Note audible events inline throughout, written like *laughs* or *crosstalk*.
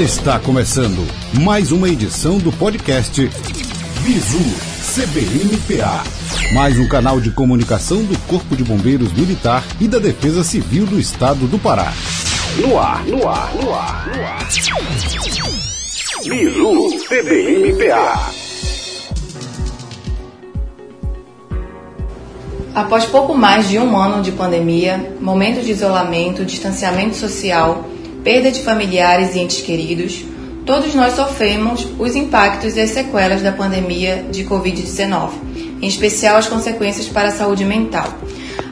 Está começando mais uma edição do podcast Visu CBMPA. Mais um canal de comunicação do Corpo de Bombeiros Militar e da Defesa Civil do Estado do Pará. No ar, no ar, no ar, no ar. Bizu CBMPA. Após pouco mais de um ano de pandemia, momento de isolamento, distanciamento social, perda de familiares e entes queridos, todos nós sofremos os impactos e as sequelas da pandemia de Covid-19, em especial as consequências para a saúde mental.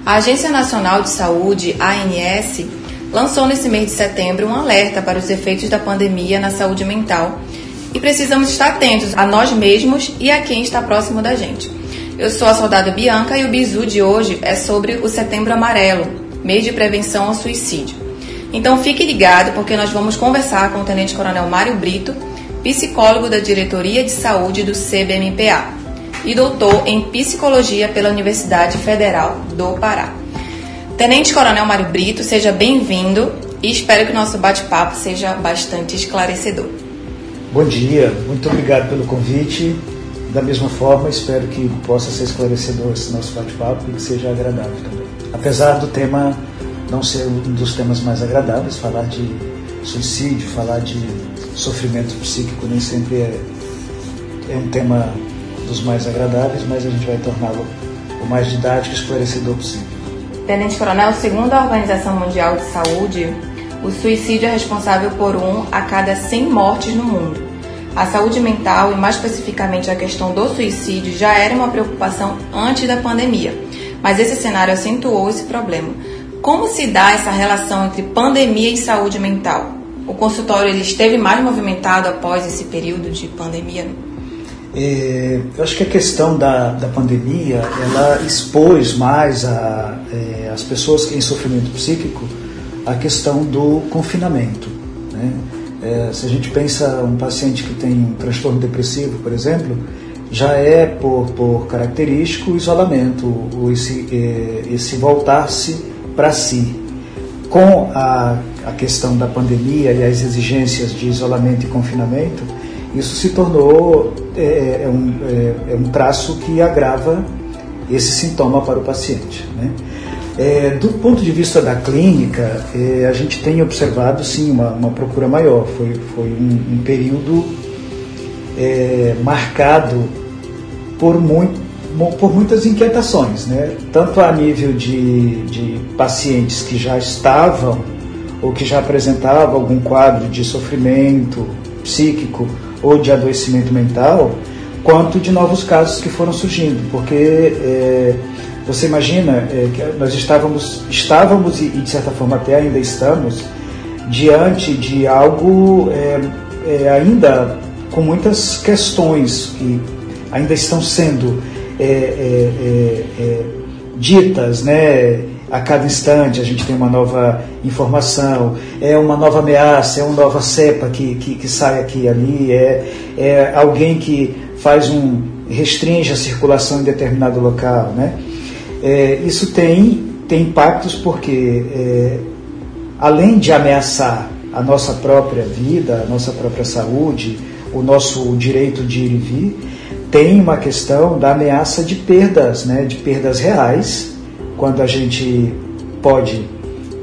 A Agência Nacional de Saúde, ANS, lançou nesse mês de setembro um alerta para os efeitos da pandemia na saúde mental e precisamos estar atentos a nós mesmos e a quem está próximo da gente. Eu sou a soldada Bianca e o bizu de hoje é sobre o Setembro Amarelo, mês de prevenção ao suicídio. Então fique ligado porque nós vamos conversar com o Tenente Coronel Mário Brito, psicólogo da Diretoria de Saúde do CBMPA e doutor em Psicologia pela Universidade Federal do Pará. Tenente Coronel Mário Brito, seja bem-vindo e espero que o nosso bate-papo seja bastante esclarecedor. Bom dia, muito obrigado pelo convite. Da mesma forma, espero que possa ser esclarecedor esse nosso bate-papo e que seja agradável também. Apesar do tema não ser um dos temas mais agradáveis, falar de suicídio, falar de sofrimento psíquico nem sempre é, é um tema dos mais agradáveis, mas a gente vai torná-lo o mais didático e esclarecedor possível. Tenente Coronel, segundo a Organização Mundial de Saúde, o suicídio é responsável por um a cada 100 mortes no mundo. A saúde mental e mais especificamente a questão do suicídio já era uma preocupação antes da pandemia, mas esse cenário acentuou esse problema. Como se dá essa relação entre pandemia e saúde mental? O consultório ele esteve mais movimentado após esse período de pandemia? É, eu acho que a questão da, da pandemia ela expôs mais a, é, as pessoas em sofrimento psíquico a questão do confinamento. Né? É, se a gente pensa um paciente que tem um transtorno depressivo, por exemplo, já é por, por característico o isolamento, esse, é, esse voltar-se para si. Com a, a questão da pandemia e as exigências de isolamento e confinamento, isso se tornou é, é, um, é, é um traço que agrava esse sintoma para o paciente. Né? É, do ponto de vista da clínica, é, a gente tem observado sim uma, uma procura maior. Foi, foi um, um período é, marcado por, muito, por muitas inquietações, né? tanto a nível de, de pacientes que já estavam ou que já apresentavam algum quadro de sofrimento psíquico ou de adoecimento mental, quanto de novos casos que foram surgindo, porque é, você imagina é, que nós estávamos, estávamos e, e, de certa forma até ainda estamos diante de algo é, é, ainda com muitas questões que ainda estão sendo é, é, é, ditas, né? A cada instante a gente tem uma nova informação, é uma nova ameaça, é uma nova cepa que, que, que sai aqui e ali, é, é alguém que faz um restringe a circulação em determinado local, né? É, isso tem, tem impactos porque, é, além de ameaçar a nossa própria vida, a nossa própria saúde, o nosso direito de ir e vir, tem uma questão da ameaça de perdas, né, de perdas reais, quando a gente pode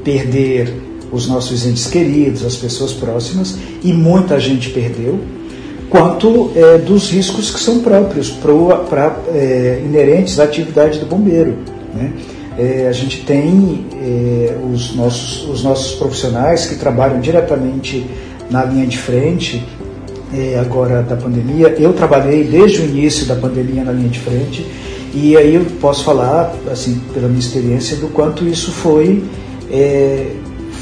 perder os nossos entes queridos, as pessoas próximas, e muita gente perdeu, quanto é, dos riscos que são próprios, pra, é, inerentes à atividade do bombeiro. Né? É, a gente tem é, os, nossos, os nossos profissionais que trabalham diretamente na linha de frente é, agora da pandemia. Eu trabalhei desde o início da pandemia na linha de frente e aí eu posso falar, assim, pela minha experiência, do quanto isso foi, é,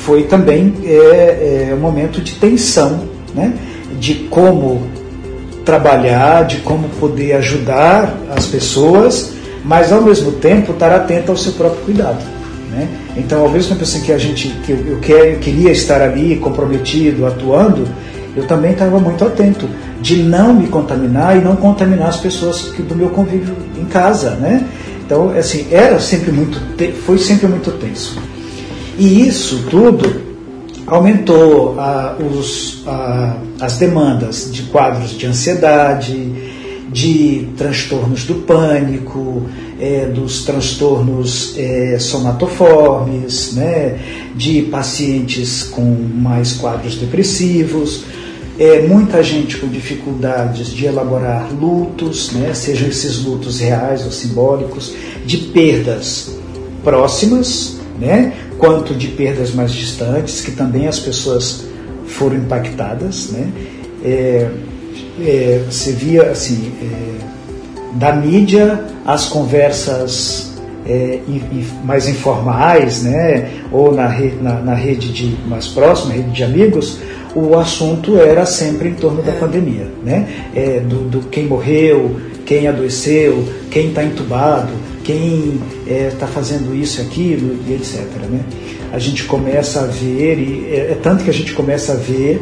foi também é, é, um momento de tensão, né? de como trabalhar, de como poder ajudar as pessoas, mas ao mesmo tempo estar atento ao seu próprio cuidado. Né? Então, ao mesmo tempo assim, que a gente, que eu, eu, quer, eu queria estar ali comprometido, atuando, eu também estava muito atento de não me contaminar e não contaminar as pessoas que, do meu convívio em casa, né? Então, assim, era sempre muito, foi sempre muito tenso. E isso tudo aumentou os, as demandas de quadros de ansiedade, de transtornos do pânico, é, dos transtornos é, somatoformes, né, de pacientes com mais quadros depressivos, é, muita gente com dificuldades de elaborar lutos, né, sejam esses lutos reais ou simbólicos, de perdas próximas, né, quanto de perdas mais distantes, que também as pessoas foram impactadas. Né, é, é, você via assim, é, da mídia as conversas é, mais informais, né, ou na, re, na, na, rede de mais próxima, rede de amigos, o assunto era sempre em torno da é. pandemia, né, é, do, do, quem morreu, quem adoeceu, quem está entubado, quem está é, fazendo isso e aquilo, e etc. Né? A gente começa a ver, e é, é tanto que a gente começa a ver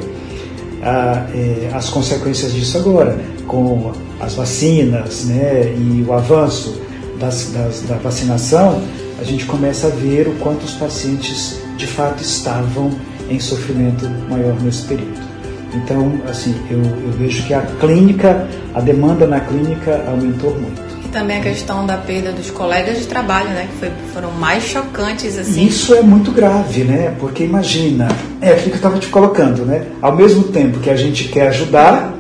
a, é, as consequências disso agora, com as vacinas né, e o avanço das, das, da vacinação, a gente começa a ver o quanto os pacientes de fato estavam em sofrimento maior nesse período. Então, assim, eu, eu vejo que a clínica, a demanda na clínica aumentou muito também a questão da perda dos colegas de trabalho, né? Que foi, foram mais chocantes, assim. Isso é muito grave, né? Porque imagina, é aquilo que eu estava te colocando, né? Ao mesmo tempo que a gente quer ajudar,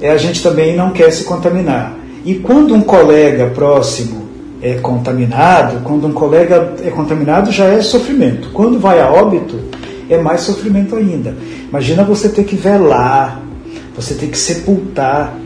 é, a gente também não quer se contaminar. E quando um colega próximo é contaminado, quando um colega é contaminado já é sofrimento. Quando vai a óbito, é mais sofrimento ainda. Imagina você ter que velar, você ter que sepultar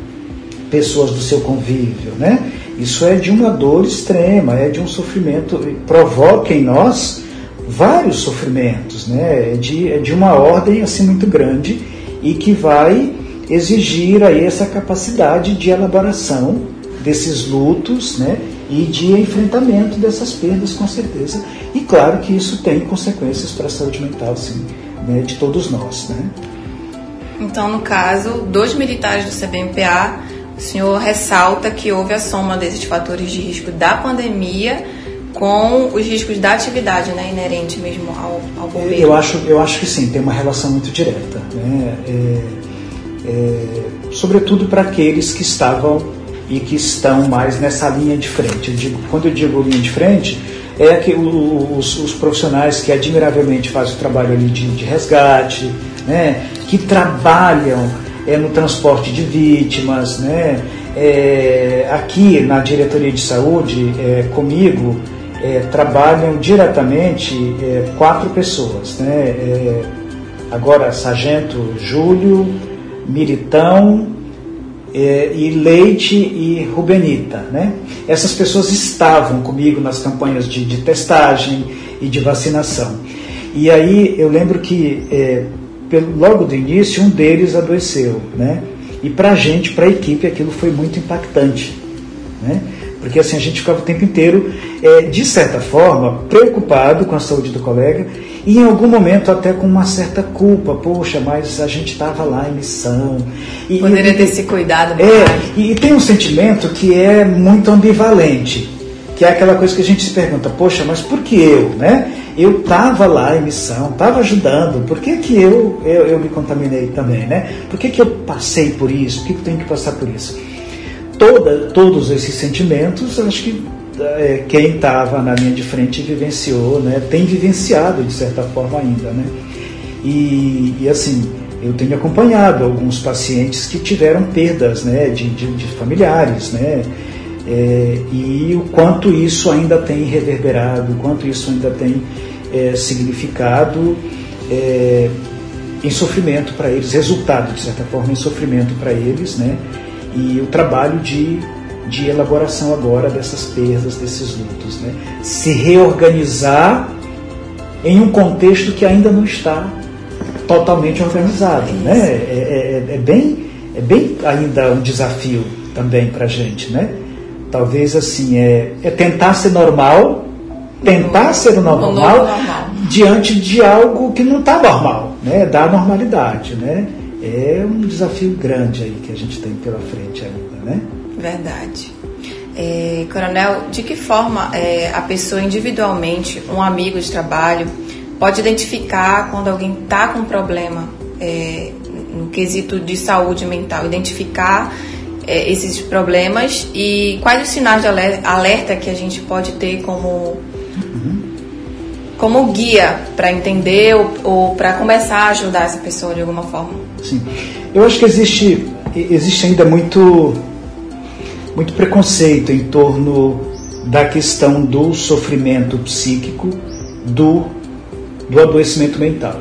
pessoas do seu convívio, né? Isso é de uma dor extrema, é de um sofrimento, provoca em nós vários sofrimentos, né? É de, é de uma ordem assim muito grande e que vai exigir aí essa capacidade de elaboração desses lutos, né? E de enfrentamento dessas perdas, com certeza. E claro que isso tem consequências para a saúde mental, sim, né? de todos nós, né? Então, no caso, dois militares do CBMPA o senhor ressalta que houve a soma desses fatores de risco da pandemia com os riscos da atividade né, inerente mesmo ao, ao bombeiro? Eu acho, eu acho que sim, tem uma relação muito direta. Né? É, é, sobretudo para aqueles que estavam e que estão mais nessa linha de frente. Eu digo, quando eu digo linha de frente, é que os, os profissionais que admiravelmente fazem o trabalho ali de, de resgate, né? que trabalham é, no transporte de vítimas. Né? É, aqui na diretoria de saúde, é, comigo, é, trabalham diretamente é, quatro pessoas. Né? É, agora, Sargento Júlio, Miritão, e Leite e Rubenita. Né? Essas pessoas estavam comigo nas campanhas de, de testagem e de vacinação. E aí eu lembro que logo do início, um deles adoeceu, né? E para a gente, para a equipe, aquilo foi muito impactante, né? Porque assim, a gente ficava o tempo inteiro, é, de certa forma, preocupado com a saúde do colega e em algum momento até com uma certa culpa. Poxa, mas a gente estava lá em missão. E, Poderia e, ter se cuidado mais. É, e tem um sentimento que é muito ambivalente, que é aquela coisa que a gente se pergunta, poxa, mas por que eu, né? eu estava lá em missão, estava ajudando, por que, que eu, eu, eu, me contaminei também, né? Por que, que eu passei por isso? Por que, que eu tenho que passar por isso? Toda, todos esses sentimentos, acho que é, quem estava na linha de frente vivenciou, né? Tem vivenciado de certa forma ainda, né? E, e assim, eu tenho acompanhado alguns pacientes que tiveram perdas, né? De, de, de familiares, né? É, e o quanto isso ainda tem reverberado, o quanto isso ainda tem é, significado é, em sofrimento para eles, resultado, de certa forma, em sofrimento para eles, né? e o trabalho de, de elaboração agora dessas perdas, desses lutos. Né? Se reorganizar em um contexto que ainda não está totalmente organizado. Né? É, é, é, bem, é bem ainda um desafio também para a gente. Né? Talvez assim, é, é tentar ser normal, tentar ser o normal, normal, diante de algo que não está normal, né? da normalidade. Né? É um desafio grande aí que a gente tem pela frente ainda. Né? Verdade. É, Coronel, de que forma é, a pessoa individualmente, um amigo de trabalho, pode identificar quando alguém está com problema é, no quesito de saúde mental, identificar é, esses problemas e quais os sinais de alerta que a gente pode ter como como guia para entender ou, ou para começar a ajudar essa pessoa de alguma forma. Sim, eu acho que existe existe ainda muito muito preconceito em torno da questão do sofrimento psíquico, do, do adoecimento mental.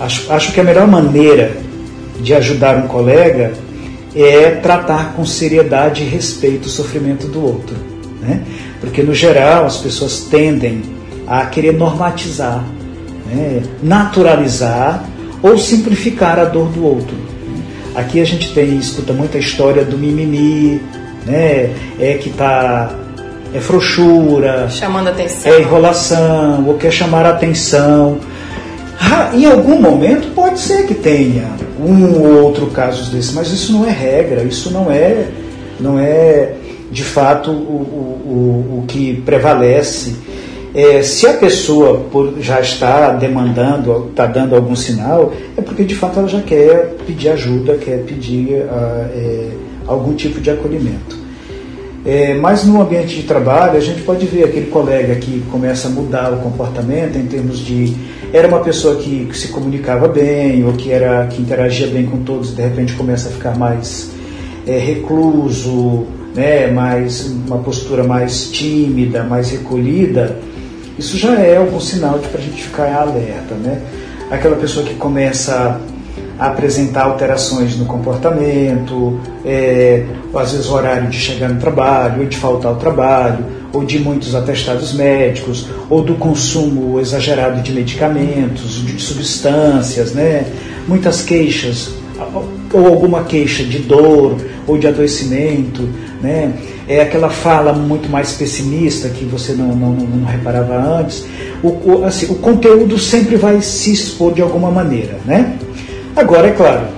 Acho, acho que a melhor maneira de ajudar um colega é tratar com seriedade e respeito o sofrimento do outro. Né? Porque, no geral, as pessoas tendem a querer normatizar, né? naturalizar ou simplificar a dor do outro. Aqui a gente tem, escuta muita história do mimimi, né? é que está é frouxura, chamando atenção. é enrolação, ou quer chamar a atenção. Em algum momento pode ser que tenha um ou outro caso desse, mas isso não é regra, isso não é, não é de fato o, o, o, o que prevalece. É, se a pessoa por, já está demandando, está dando algum sinal, é porque de fato ela já quer pedir ajuda, quer pedir uh, é, algum tipo de acolhimento. É, mas no ambiente de trabalho, a gente pode ver aquele colega que começa a mudar o comportamento em termos de. Era uma pessoa que, que se comunicava bem, ou que, era, que interagia bem com todos, de repente começa a ficar mais é, recluso, né, mais, uma postura mais tímida, mais recolhida. Isso já é algum sinal para a gente ficar alerta. Né? Aquela pessoa que começa apresentar alterações no comportamento, é, às vezes o horário de chegar no trabalho, ou de faltar ao trabalho, ou de muitos atestados médicos, ou do consumo exagerado de medicamentos, de substâncias, né? muitas queixas, ou alguma queixa de dor ou de adoecimento, né? é aquela fala muito mais pessimista que você não, não, não reparava antes. O, o, assim, o conteúdo sempre vai se expor de alguma maneira. Né? Agora, é claro,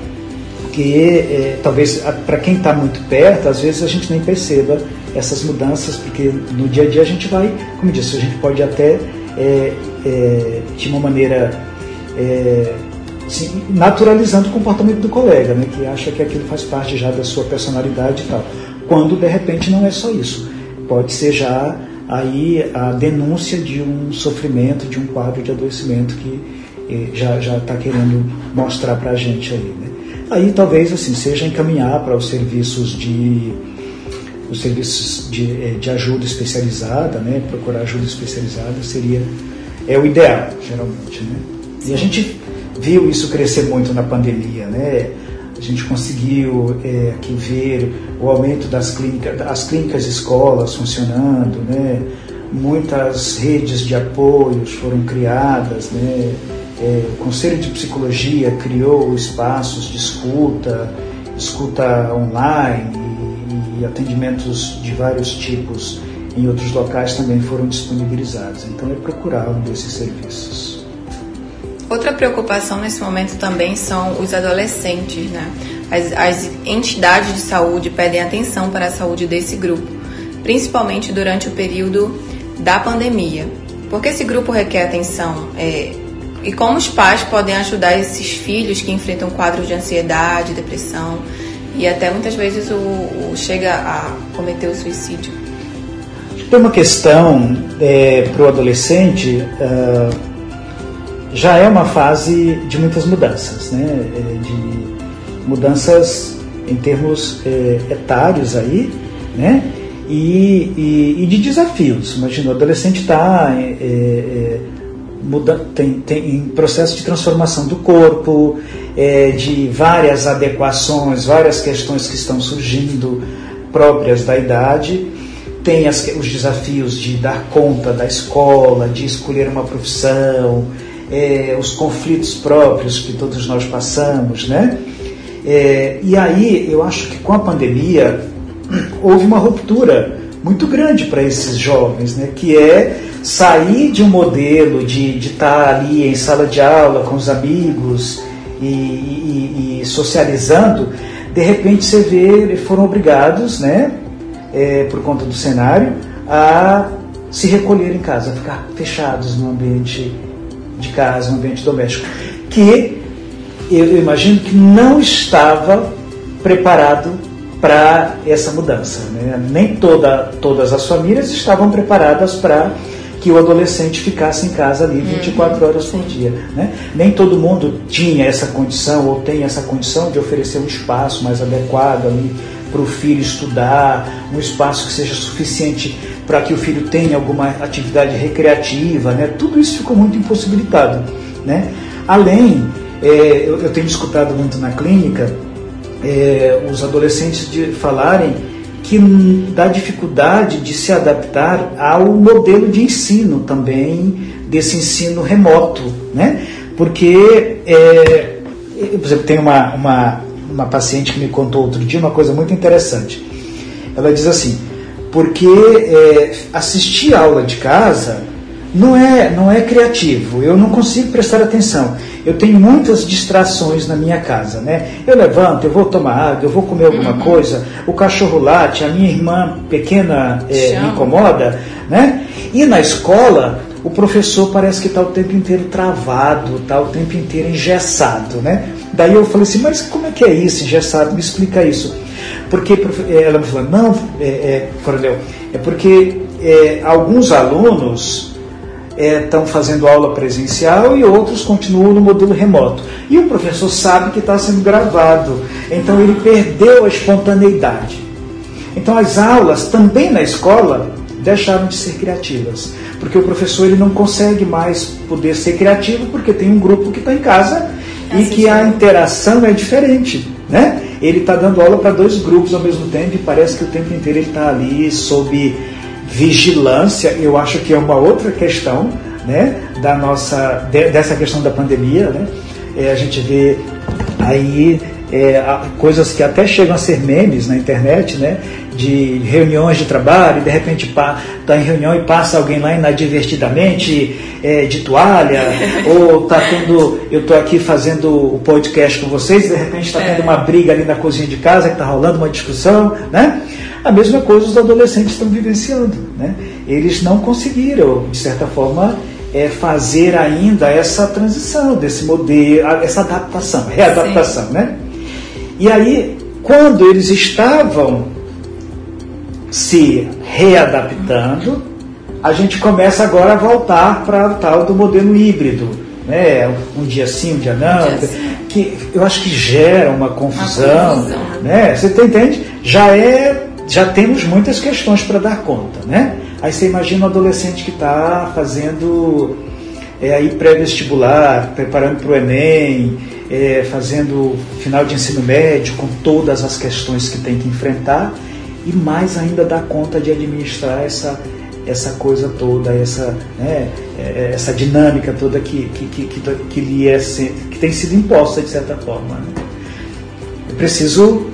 que é, talvez para quem está muito perto, às vezes a gente nem perceba essas mudanças, porque no dia a dia a gente vai, como disse, a gente pode até é, é, de uma maneira é, assim, naturalizando o comportamento do colega, né, que acha que aquilo faz parte já da sua personalidade e tal. Quando de repente não é só isso, pode ser já aí a denúncia de um sofrimento, de um quadro de adoecimento que já já está querendo mostrar para a gente aí, né? Aí talvez assim seja encaminhar para os serviços de os serviços de, eh, de ajuda especializada, né? Procurar ajuda especializada seria é o ideal geralmente, né? E a gente viu isso crescer muito na pandemia, né? A gente conseguiu é, aqui ver o aumento das clínicas, as clínicas escolas funcionando, né? Muitas redes de apoios foram criadas, né? É, o Conselho de Psicologia criou espaços de escuta, escuta online e, e atendimentos de vários tipos em outros locais também foram disponibilizados. Então é procurar um desses serviços. Outra preocupação nesse momento também são os adolescentes, né? As, as, entidades de saúde pedem atenção para a saúde desse grupo, principalmente durante o período da pandemia. Porque esse grupo requer atenção é, e como os pais podem ajudar esses filhos que enfrentam quadros de ansiedade, depressão e até muitas vezes o, o chega a cometer o suicídio. Tem uma questão é, para o adolescente, uh, já é uma fase de muitas mudanças, né? É, de mudanças em termos é, etários aí, né? E, e, e, de desafios. Imagina, o adolescente está é, é, muda, tem, tem em processo de transformação do corpo, é, de várias adequações, várias questões que estão surgindo próprias da idade. Tem as, os desafios de dar conta da escola, de escolher uma profissão, é, os conflitos próprios que todos nós passamos, né? É, e aí eu acho que com a pandemia houve uma ruptura muito grande para esses jovens, né? Que é sair de um modelo de estar tá ali em sala de aula com os amigos e, e, e socializando, de repente você vê, foram obrigados, né, é, por conta do cenário, a se recolher em casa, a ficar fechados no ambiente de casa, um ambiente doméstico, que eu, eu imagino que não estava preparado para essa mudança. Né? Nem toda, todas as famílias estavam preparadas para que o adolescente ficasse em casa ali 24 uhum. horas por dia. Né? Nem todo mundo tinha essa condição ou tem essa condição de oferecer um espaço mais adequado ali para o filho estudar, um espaço que seja suficiente para que o filho tenha alguma atividade recreativa, né? Tudo isso ficou muito impossibilitado, né? Além, é, eu, eu, tenho escutado muito na clínica é, os adolescentes de falarem que da dificuldade de se adaptar ao modelo de ensino também desse ensino remoto, né? Porque, é, por exemplo, tem uma, uma, uma paciente que me contou outro dia uma coisa muito interessante. Ela diz assim, porque é, assistir aula de casa não é, não é criativo, eu não consigo prestar atenção. Eu tenho muitas distrações na minha casa, né? Eu levanto, eu vou tomar água, eu vou comer alguma uhum. coisa, o cachorro late, a minha irmã pequena é, me incomoda, né? E na escola, o professor parece que está o tempo inteiro travado, está o tempo inteiro engessado, né? Daí eu falei assim, mas como é que é isso, engessado? Me explica isso. Porque eh, ela me falou, não, é, é, Coronel, é porque é, alguns alunos estão é, fazendo aula presencial e outros continuam no modelo remoto. E o professor sabe que está sendo gravado, então ele perdeu a espontaneidade. Então as aulas também na escola deixaram de ser criativas, porque o professor ele não consegue mais poder ser criativo porque tem um grupo que está em casa e que a interação é diferente, né? Ele está dando aula para dois grupos ao mesmo tempo e parece que o tempo inteiro ele está ali sob vigilância, eu acho que é uma outra questão né, da nossa, dessa questão da pandemia. Né? É, a gente vê aí é, coisas que até chegam a ser memes na internet, né? de reuniões de trabalho, e de repente está em reunião e passa alguém lá inadvertidamente é, de toalha, *laughs* ou está tendo, eu estou aqui fazendo o podcast com vocês, e de repente está tendo é. uma briga ali na cozinha de casa, que está rolando uma discussão, né? A mesma coisa os adolescentes estão vivenciando. Né? Eles não conseguiram, de certa forma, é, fazer ainda essa transição desse modelo, essa adaptação, readaptação. Né? E aí, quando eles estavam se readaptando, a gente começa agora a voltar para o tal do modelo híbrido. Né? Um dia sim, um dia não. Um dia que eu acho que gera uma confusão. Uma confusão. Né? Você entende? Já é já temos muitas questões para dar conta, né? Aí você imagina um adolescente que está fazendo é, aí pré-vestibular, preparando para o Enem, é, fazendo final de ensino médio, com todas as questões que tem que enfrentar, e mais ainda dar conta de administrar essa, essa coisa toda, essa, né, é, essa dinâmica toda que, que, que, que, que, lhe é, que tem sido imposta de certa forma. Né? Eu preciso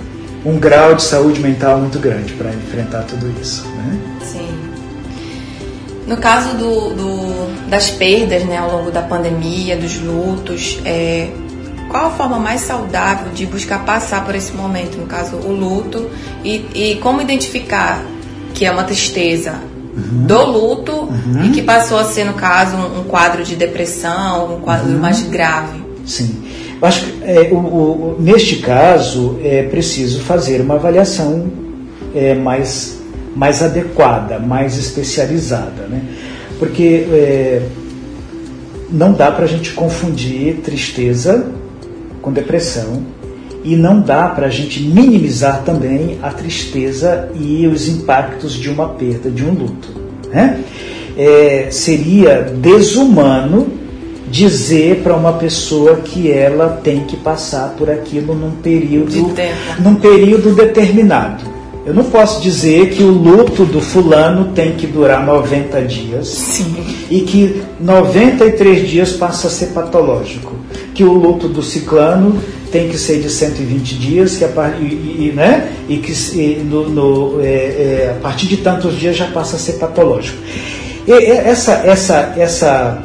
um grau de saúde mental muito grande para enfrentar tudo isso. Né? Sim. No caso do, do, das perdas né, ao longo da pandemia, dos lutos, é, qual a forma mais saudável de buscar passar por esse momento? No caso, o luto, e, e como identificar que é uma tristeza uhum. do luto uhum. e que passou a ser, no caso, um, um quadro de depressão, um quadro uhum. mais grave? Sim. Acho que é, o, o, neste caso é preciso fazer uma avaliação é, mais, mais adequada, mais especializada. Né? Porque é, não dá para a gente confundir tristeza com depressão e não dá para a gente minimizar também a tristeza e os impactos de uma perda, de um luto. Né? É, seria desumano dizer para uma pessoa que ela tem que passar por aquilo num período, de num período determinado. Eu não posso dizer que o luto do fulano tem que durar 90 dias Sim. e que 93 dias passa a ser patológico. Que o luto do ciclano tem que ser de 120 dias que a, e, e, né? e que e no, no, é, é, a partir de tantos dias já passa a ser patológico. E, essa, essa, essa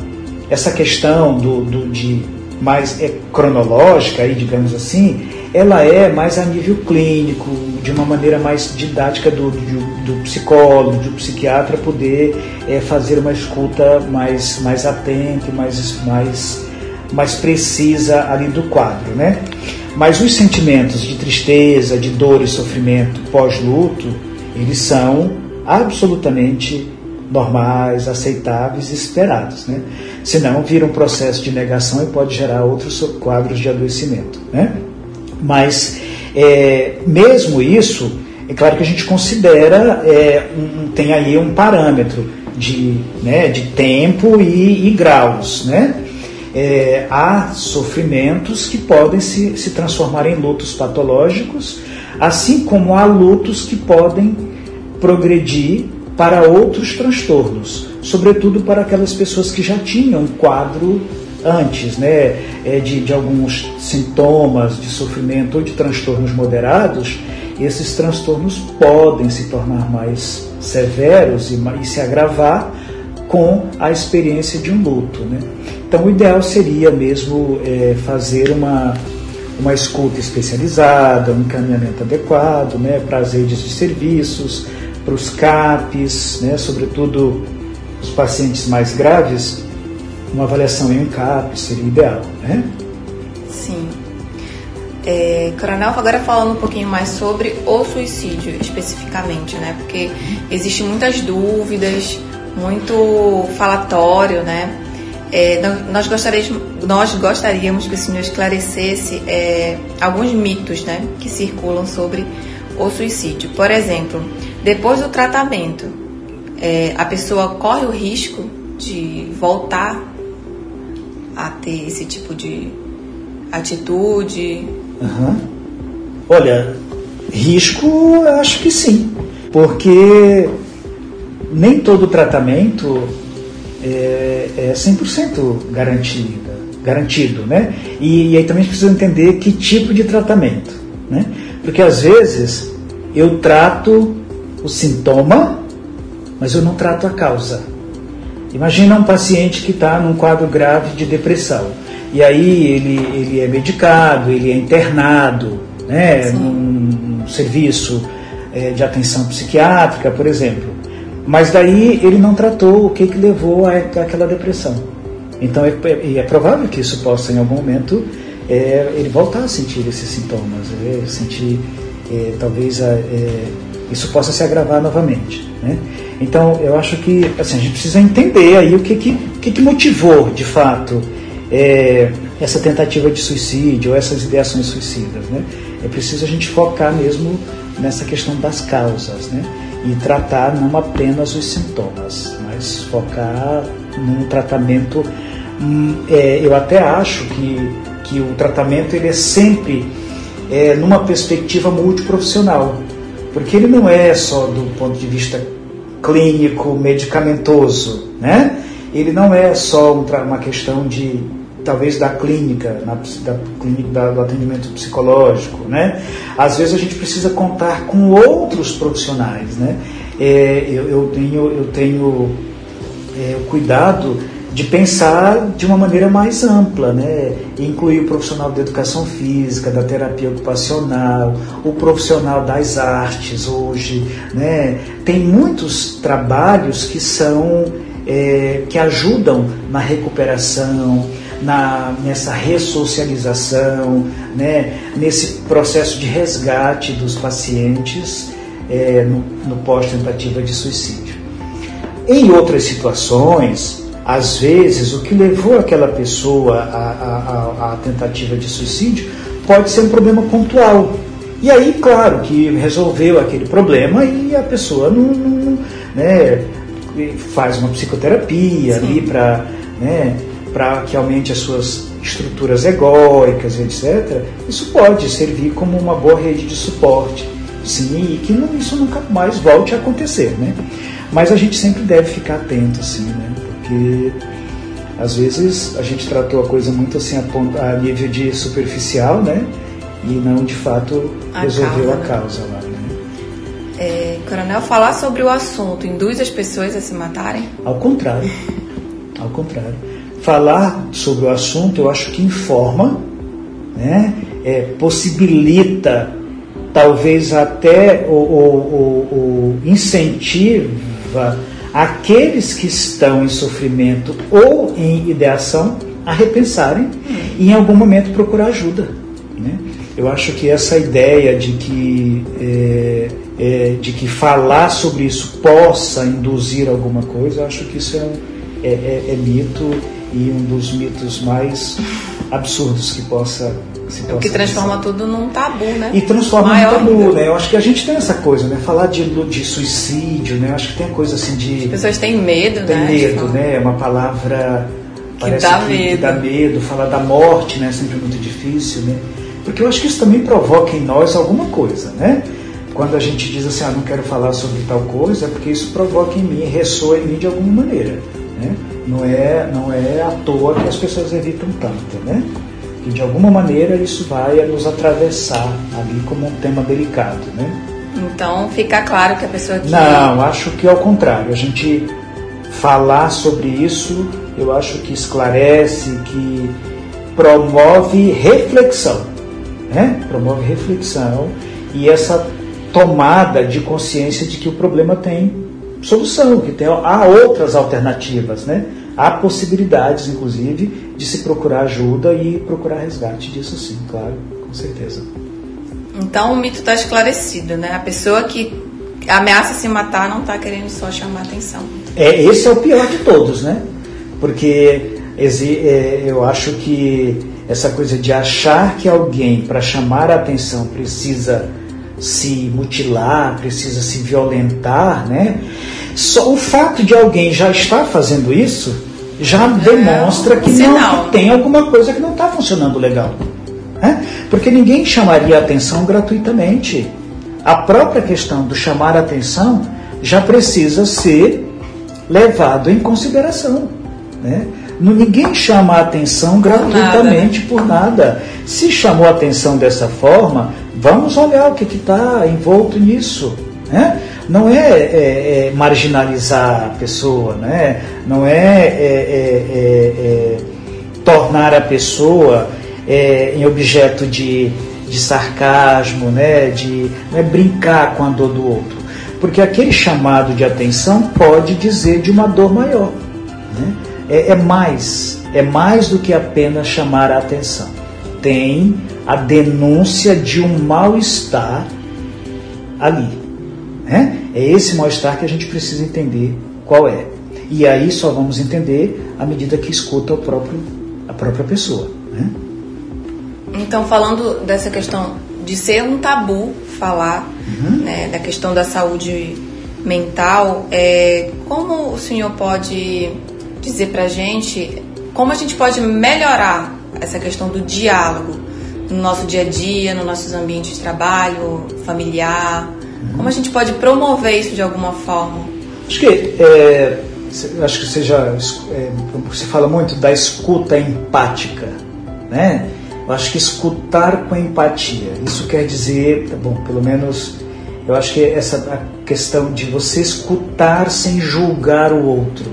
essa questão do, do, de mais é, cronológica, aí, digamos assim, ela é mais a nível clínico, de uma maneira mais didática do, do, do psicólogo, do psiquiatra poder é, fazer uma escuta mais, mais atenta mais, mais, mais precisa ali do quadro, né? Mas os sentimentos de tristeza, de dor e sofrimento pós-luto, eles são absolutamente normais, aceitáveis e esperados, né? Senão vira um processo de negação e pode gerar outros quadros de adoecimento, né? Mas é, mesmo isso, é claro que a gente considera, é, um, tem aí um parâmetro de, né, de tempo e, e graus, né? É, há sofrimentos que podem se, se transformar em lutos patológicos, assim como há lutos que podem progredir para outros transtornos, sobretudo para aquelas pessoas que já tinham quadro antes, né, é, de, de alguns sintomas de sofrimento ou de transtornos moderados, esses transtornos podem se tornar mais severos e, e se agravar com a experiência de um luto. Né? Então, o ideal seria mesmo é, fazer uma, uma escuta especializada, um encaminhamento adequado né, para as redes de serviços, para os CAPs, né, sobretudo os pacientes mais graves, uma avaliação em um CAP seria o ideal, né? Sim. É, Coronel, agora falando um pouquinho mais sobre o suicídio especificamente, né? Porque existem muitas dúvidas, muito falatório, né? É, nós, gostaríamos, nós gostaríamos que o senhor esclarecesse é, alguns mitos né, que circulam sobre o suicídio. Por exemplo, depois do tratamento, é, a pessoa corre o risco de voltar a ter esse tipo de atitude? Uhum. Olha, risco eu acho que sim, porque nem todo tratamento é, é 100% garantido, garantido, né? E, e aí também precisa entender que tipo de tratamento, né? Porque às vezes eu trato o sintoma, mas eu não trato a causa. Imagina um paciente que está num quadro grave de depressão. E aí ele, ele é medicado, ele é internado né, num, num serviço é, de atenção psiquiátrica, por exemplo. Mas daí ele não tratou o que, que levou a, àquela depressão. Então é, é, é, provável que isso possa, em algum momento, é, ele voltar a sentir esses sintomas, é, sentir talvez a, isso possa se agravar novamente. Né? Então, eu acho que assim, a gente precisa entender aí o que, que, que, que motivou, de fato, é, essa tentativa de suicídio essas ideações suicidas. Né? É preciso a gente focar mesmo nessa questão das causas né? e tratar não apenas os sintomas, mas focar num tratamento. Hum, é, eu até acho que, que o tratamento ele é sempre é, numa perspectiva multiprofissional, porque ele não é só do ponto de vista clínico, medicamentoso, né? Ele não é só uma questão de talvez da clínica, na, da, da, do atendimento psicológico, né? Às vezes a gente precisa contar com outros profissionais, né? É, eu, eu, tenho eu tenho é, cuidado de pensar de uma maneira mais ampla, né? incluir o profissional da educação física, da terapia ocupacional, o profissional das artes hoje, né? tem muitos trabalhos que são é, que ajudam na recuperação, na, nessa ressocialização, né? nesse processo de resgate dos pacientes é, no, no pós-tentativa de suicídio. Em outras situações, às vezes, o que levou aquela pessoa à, tentativa de suicídio pode ser um problema pontual. E aí, claro, que resolveu aquele problema e a pessoa não, não né, faz uma psicoterapia Sim. ali para né, que aumente as suas estruturas egóicas, etc. Isso pode servir como uma boa rede de suporte, sim, e que não, isso nunca mais volte a acontecer, né? Mas a gente sempre deve ficar atento, assim, né? Porque às vezes a gente tratou a coisa muito assim a, a nível de superficial, né? E não de fato a resolveu causa, a causa lá. Né? É, coronel, falar sobre o assunto induz as pessoas a se matarem? Ao contrário. *laughs* Ao contrário. falar sobre o assunto, eu acho que informa, né? É, possibilita, talvez até o, o, o, incentiva aqueles que estão em sofrimento ou em ideação a repensarem e em algum momento procurar ajuda. Né? Eu acho que essa ideia de que, é, é, de que falar sobre isso possa induzir alguma coisa, eu acho que isso é, é, é, é mito e um dos mitos mais absurdos que possa se o que transforma tudo num tabu, né? E transforma Maior num tabu, né? Eu acho que a gente tem essa coisa, né? Falar de, de suicídio, né? Eu acho que tem a coisa assim de. As pessoas têm medo, tem né? Tem medo, né? É uma palavra. Que dá que, medo. Que dá medo. Falar da morte, né? É sempre muito difícil, né? Porque eu acho que isso também provoca em nós alguma coisa, né? Quando a gente diz assim, ah, não quero falar sobre tal coisa, é porque isso provoca em mim, ressoa em mim de alguma maneira, né? Não é, não é à toa que as pessoas evitam tanto, né? Que de alguma maneira isso vai nos atravessar ali como um tema delicado, né? Então fica claro que a pessoa que... Não, acho que ao contrário. A gente falar sobre isso, eu acho que esclarece, que promove reflexão, né? Promove reflexão e essa tomada de consciência de que o problema tem solução, que tem, há outras alternativas, né? Há possibilidades, inclusive, de se procurar ajuda e procurar resgate disso sim, claro, com certeza. Então o mito está esclarecido, né? A pessoa que ameaça se matar não está querendo só chamar atenção. É, esse é o pior de todos, né? Porque é, eu acho que essa coisa de achar que alguém, para chamar a atenção, precisa se mutilar, precisa se violentar, né? Só o fato de alguém já estar fazendo isso já demonstra que, não, que tem alguma coisa que não está funcionando legal. Né? Porque ninguém chamaria atenção gratuitamente. A própria questão do chamar atenção já precisa ser levado em consideração. Né? Ninguém chama a atenção gratuitamente por nada. por nada. Se chamou a atenção dessa forma, vamos olhar o que está envolto nisso. Né? Não é, é, é marginalizar a pessoa, né? não é, é, é, é tornar a pessoa em objeto de, de sarcasmo, né? de não é brincar com a dor do outro. Porque aquele chamado de atenção pode dizer de uma dor maior. Né? É, mais, é mais do que apenas chamar a atenção. Tem a denúncia de um mal-estar ali. Né? É esse mal-estar que a gente precisa entender qual é. E aí só vamos entender à medida que escuta o próprio, a própria pessoa. Né? Então, falando dessa questão de ser um tabu falar uhum. né, da questão da saúde mental, é, como o senhor pode dizer para a gente como a gente pode melhorar essa questão do diálogo no nosso dia a dia, nos nossos ambientes de trabalho, familiar, como a gente pode promover isso de alguma forma? Acho que é, acho que você já é, você fala muito da escuta empática, né? Eu acho que escutar com empatia, isso quer dizer, tá bom, pelo menos eu acho que essa questão de você escutar sem julgar o outro,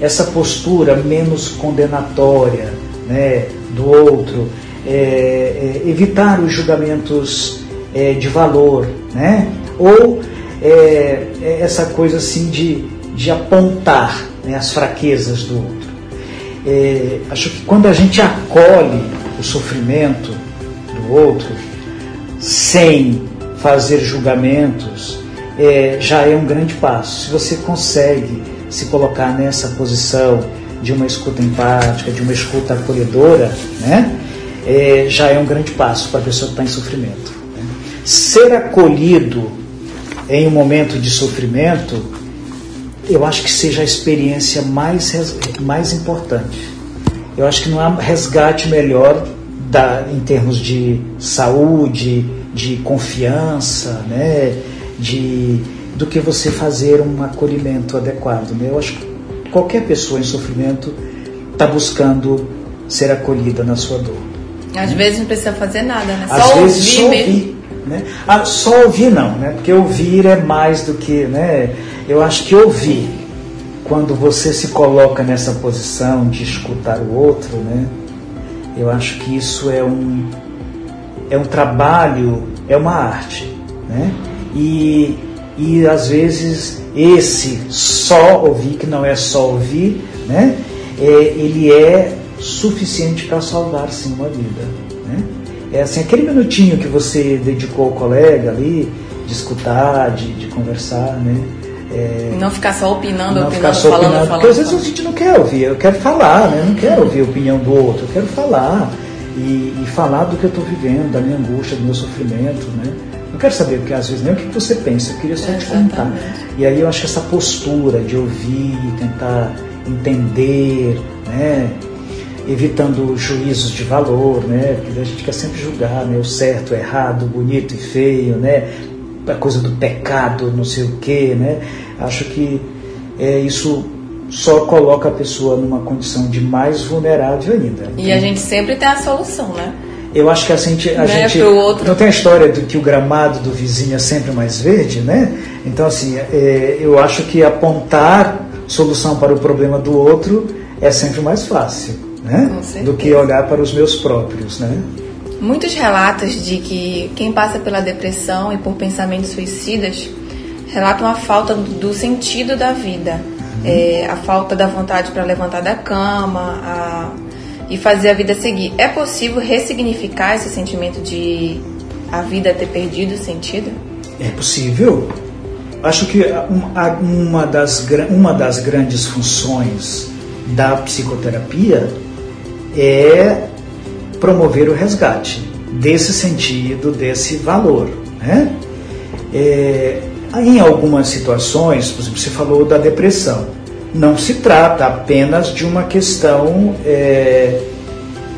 essa postura menos condenatória, né, do outro, é, é, evitar os julgamentos é, de valor, né? ou é, é essa coisa assim de, de apontar né, as fraquezas do outro. É, acho que quando a gente acolhe o sofrimento do outro sem fazer julgamentos, é, já é um grande passo. Se você consegue se colocar nessa posição de uma escuta empática, de uma escuta acolhedora, né, é, já é um grande passo para a pessoa que está em sofrimento ser acolhido em um momento de sofrimento, eu acho que seja a experiência mais, mais importante. Eu acho que não há resgate melhor da, em termos de saúde, de confiança, né, de, do que você fazer um acolhimento adequado. Né? Eu acho que qualquer pessoa em sofrimento está buscando ser acolhida na sua dor. Às né? vezes não precisa fazer nada, né? Às só vezes ouvir só ouvir. Né? Ah, só ouvir não, né? porque ouvir é mais do que. Né? Eu acho que ouvir, quando você se coloca nessa posição de escutar o outro, né? Eu acho que isso é um é um trabalho, é uma arte, né? E e às vezes esse só ouvir que não é só ouvir, né? É, ele é suficiente para salvar sim uma vida, né? É assim aquele minutinho que você dedicou ao colega ali de escutar, de, de conversar, né? É, não ficar só opinando, não opinando, ficar só falando, opinando, falando, Porque às vezes a gente não quer ouvir, eu quero falar, né? Eu não quero ouvir a opinião do outro, eu quero falar e, e falar do que eu estou vivendo, da minha angústia, do meu sofrimento, né? Não quero saber, porque às vezes nem o que você pensa, eu queria só te contar. E aí eu acho que essa postura de ouvir, tentar entender, né? Evitando juízos de valor, né? Porque a gente quer sempre julgar, né? O certo, o errado, o bonito e feio, né? A coisa do pecado, não sei o quê, né? Acho que é, isso só coloca a pessoa numa condição de mais vulnerável ainda. E a gente sempre tem a solução, né? Eu acho que assim, a gente, a Né, gente não tem a história do que o gramado do vizinho é sempre mais verde, né? Então assim, é, eu acho que apontar solução para o problema do outro é sempre mais fácil, né? Do que olhar para os meus próprios, né? Muitos relatos de que quem passa pela depressão e por pensamentos suicidas relatam a falta do do sentido da vida, é, a falta da vontade para levantar da cama a- e fazer a vida seguir. É possível ressignificar esse sentimento de a vida ter perdido o sentido? É possível. Acho que um- uma das, uma das grandes funções da psicoterapia é promover o resgate desse sentido, desse valor. Né? É, em algumas situações, por exemplo, você falou da depressão, não se trata apenas de uma questão é,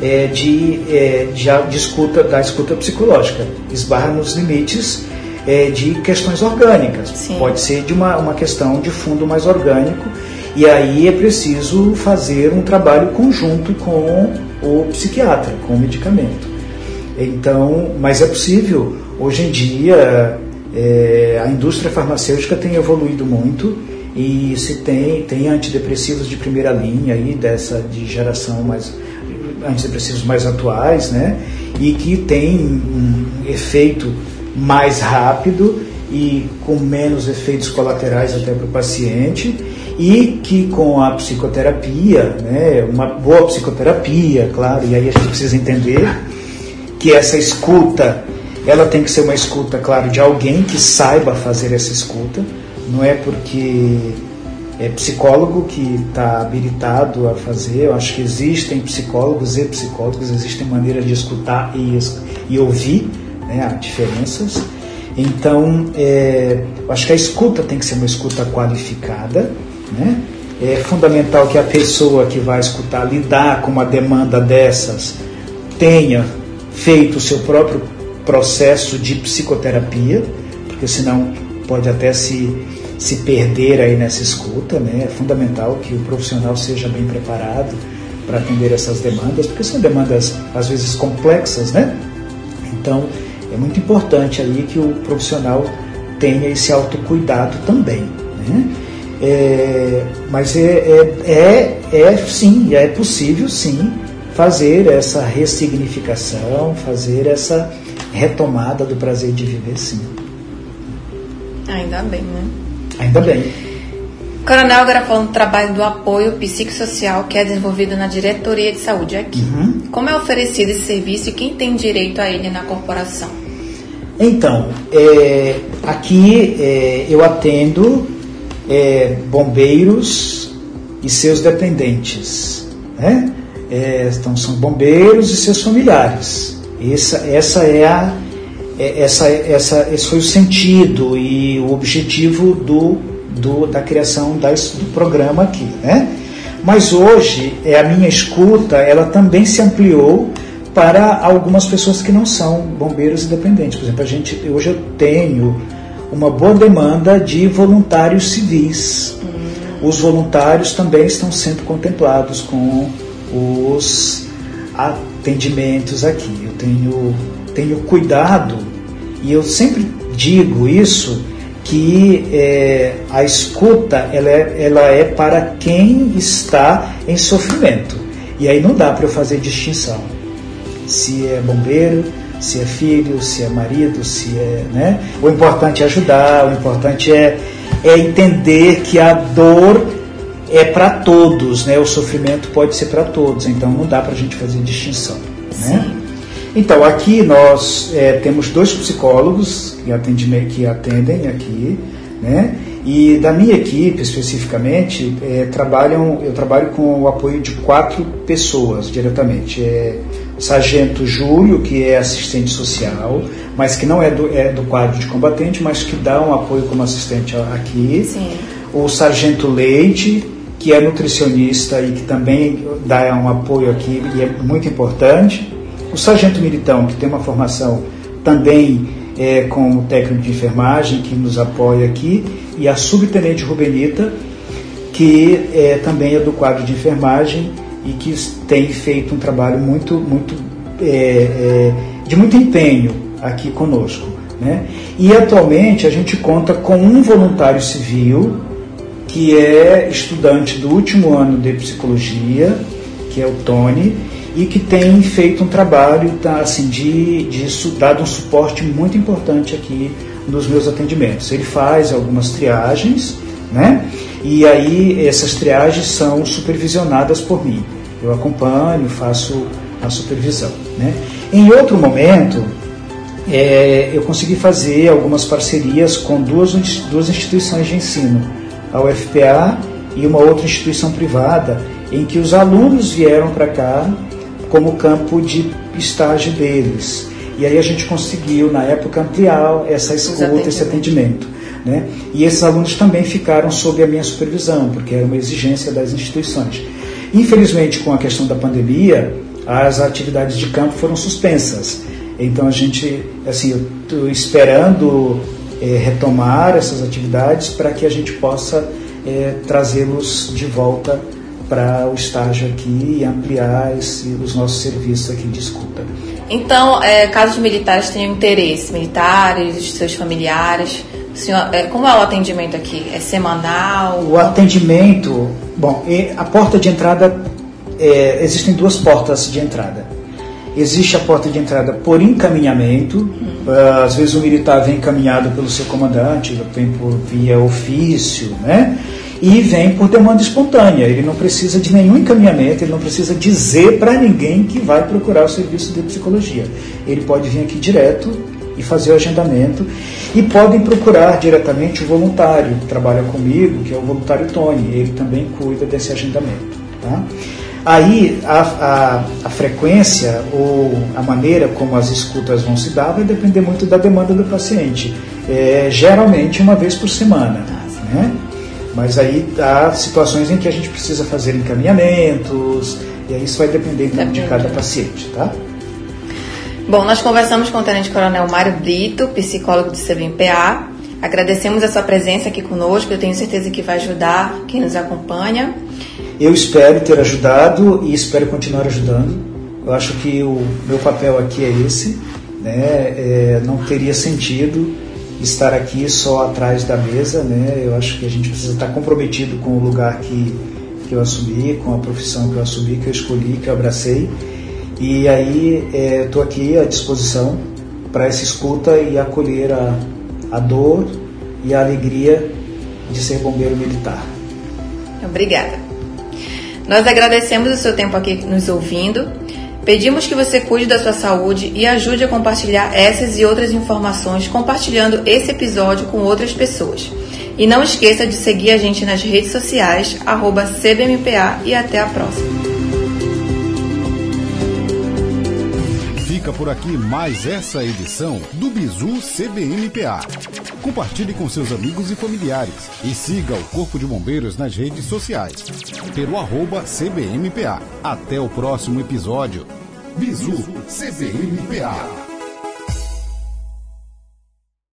é, de, é, de, de escuta, da escuta psicológica. Esbarra nos limites é, de questões orgânicas. Sim. Pode ser de uma, uma questão de fundo mais orgânico. E aí é preciso fazer um trabalho conjunto com o psiquiatra, com o medicamento. Então, mas é possível. Hoje em dia, é, a indústria farmacêutica tem evoluído muito e se tem, tem antidepressivos de primeira linha aí dessa de geração mais antidepressivos mais atuais, né? E que tem um efeito mais rápido e com menos efeitos colaterais até para o paciente e que com a psicoterapia, né, uma boa psicoterapia, claro, e aí a gente precisa entender que essa escuta, ela tem que ser uma escuta, claro, de alguém que saiba fazer essa escuta, não é porque é psicólogo que está habilitado a fazer, eu acho que existem psicólogos e psicólogos, existem maneiras de escutar e, e ouvir, né, há diferenças. Então, é, eu acho que a escuta tem que ser uma escuta qualificada, né? É fundamental que a pessoa que vai escutar lidar com uma demanda dessas tenha feito o seu próprio processo de psicoterapia, porque senão pode até se, se perder aí nessa escuta, né? É fundamental que o profissional seja bem preparado para atender essas demandas, porque são demandas às vezes complexas, né? Então é muito importante ali que o profissional tenha esse autocuidado também, né? É, mas é, é, é, é sim, é possível sim fazer essa ressignificação, fazer essa retomada do prazer de viver sim. Ainda bem, né? Ainda bem. Coronel, agora falando do trabalho do apoio psicossocial que é desenvolvido na Diretoria de Saúde aqui. Uhum. Como é oferecido esse serviço e quem tem direito a ele na corporação? Então, é, aqui é, eu atendo é, bombeiros e seus dependentes. Né? É, então, são bombeiros e seus familiares. Essa, essa é a, é- essa, essa, esse foi o sentido e o objetivo do, do, da criação das, do programa aqui. Né? Mas hoje, é, a minha escuta ela também se ampliou para algumas pessoas que não são bombeiros independentes. Por exemplo, a gente, hoje eu tenho uma boa demanda de voluntários civis. Os voluntários também estão sendo contemplados com os atendimentos aqui. Eu tenho, tenho cuidado, e eu sempre digo isso, que é, a escuta ela é, ela é para quem está em sofrimento. E aí não dá para eu fazer distinção. Se é bombeiro, se é filho, se é marido, se é. Né? O importante é ajudar, o importante é, é entender que a dor é para todos, né? o sofrimento pode ser para todos, então não dá para a gente fazer distinção. Né? Então, aqui nós é, temos dois psicólogos que, atendem, que atendem aqui, né? E da minha equipe, especificamente, é, trabalham, eu trabalho com o apoio de quatro pessoas diretamente. É, o Sargento Júlio, que é assistente social, mas que não é do, é do quadro de combatente, mas que dá um apoio como assistente aqui. Sim. O Sargento Leite, que é nutricionista e que também dá um apoio aqui e é muito importante. O Sargento Militão, que tem uma formação também é, com o técnico de enfermagem, que nos apoia aqui, e a Subtenente Rubenita, que é, também é do quadro de enfermagem e que tem feito um trabalho muito, muito é, é, de muito empenho aqui conosco. Né? E atualmente a gente conta com um voluntário civil que é estudante do último ano de psicologia, que é o Tony, e que tem feito um trabalho tá, assim, de, de dado um suporte muito importante aqui nos meus atendimentos. Ele faz algumas triagens, né? E aí essas triagens são supervisionadas por mim. Eu acompanho, faço a supervisão. Né? Em outro momento, é, eu consegui fazer algumas parcerias com duas, duas instituições de ensino, a UFPA e uma outra instituição privada, em que os alunos vieram para cá como campo de estágio deles. E aí a gente conseguiu, na época, ampliar essa escuta, esse atendimento. Né? E esses alunos também ficaram sob a minha supervisão, porque era uma exigência das instituições. Infelizmente, com a questão da pandemia, as atividades de campo foram suspensas. Então a gente, assim, eu estou esperando é, retomar essas atividades para que a gente possa é, trazê-los de volta para o estágio aqui e ampliar esse, os nossos serviços aqui de escuta. Então, é, caso os militares tenham interesse, militares, seus familiares, senhor, é, como é o atendimento aqui? É semanal? O atendimento, bom, a porta de entrada, é, existem duas portas de entrada. Existe a porta de entrada por encaminhamento, hum. às vezes o militar vem encaminhado pelo seu comandante, vem por via ofício, né? e vem por demanda espontânea. Ele não precisa de nenhum encaminhamento, ele não precisa dizer para ninguém que vai procurar o serviço de psicologia. Ele pode vir aqui direto e fazer o agendamento e podem procurar diretamente o voluntário que trabalha comigo, que é o voluntário Tony. Ele também cuida desse agendamento. Tá? Aí a, a, a, frequência ou a maneira como as escutas vão se dar vai depender muito da demanda do paciente. É, geralmente uma vez por semana. Né? Mas aí há situações em que a gente precisa fazer encaminhamentos, e aí isso vai depender então, de cada paciente, tá? Bom, nós conversamos com o Tenente Coronel Mário Brito, psicólogo do CBMPA. Agradecemos a sua presença aqui conosco, eu tenho certeza que vai ajudar quem nos acompanha. Eu espero ter ajudado e espero continuar ajudando. Eu acho que o meu papel aqui é esse, né? É, não teria sentido estar aqui só atrás da mesa, né? Eu acho que a gente precisa estar comprometido com o lugar que, que eu assumi, com a profissão que eu assumi, que eu escolhi, que eu abracei. E aí é, estou aqui à disposição para essa escuta e acolher a, a dor e a alegria de ser bombeiro militar. Obrigada. Nós agradecemos o seu tempo aqui nos ouvindo Pedimos que você cuide da sua saúde e ajude a compartilhar essas e outras informações compartilhando esse episódio com outras pessoas. E não esqueça de seguir a gente nas redes sociais, CBMPA e até a próxima. Fica por aqui mais essa edição do Bizu CBMPA. Compartilhe com seus amigos e familiares e siga o Corpo de Bombeiros nas redes sociais, pelo arroba CBMPA. Até o próximo episódio. Bizu CBMPA.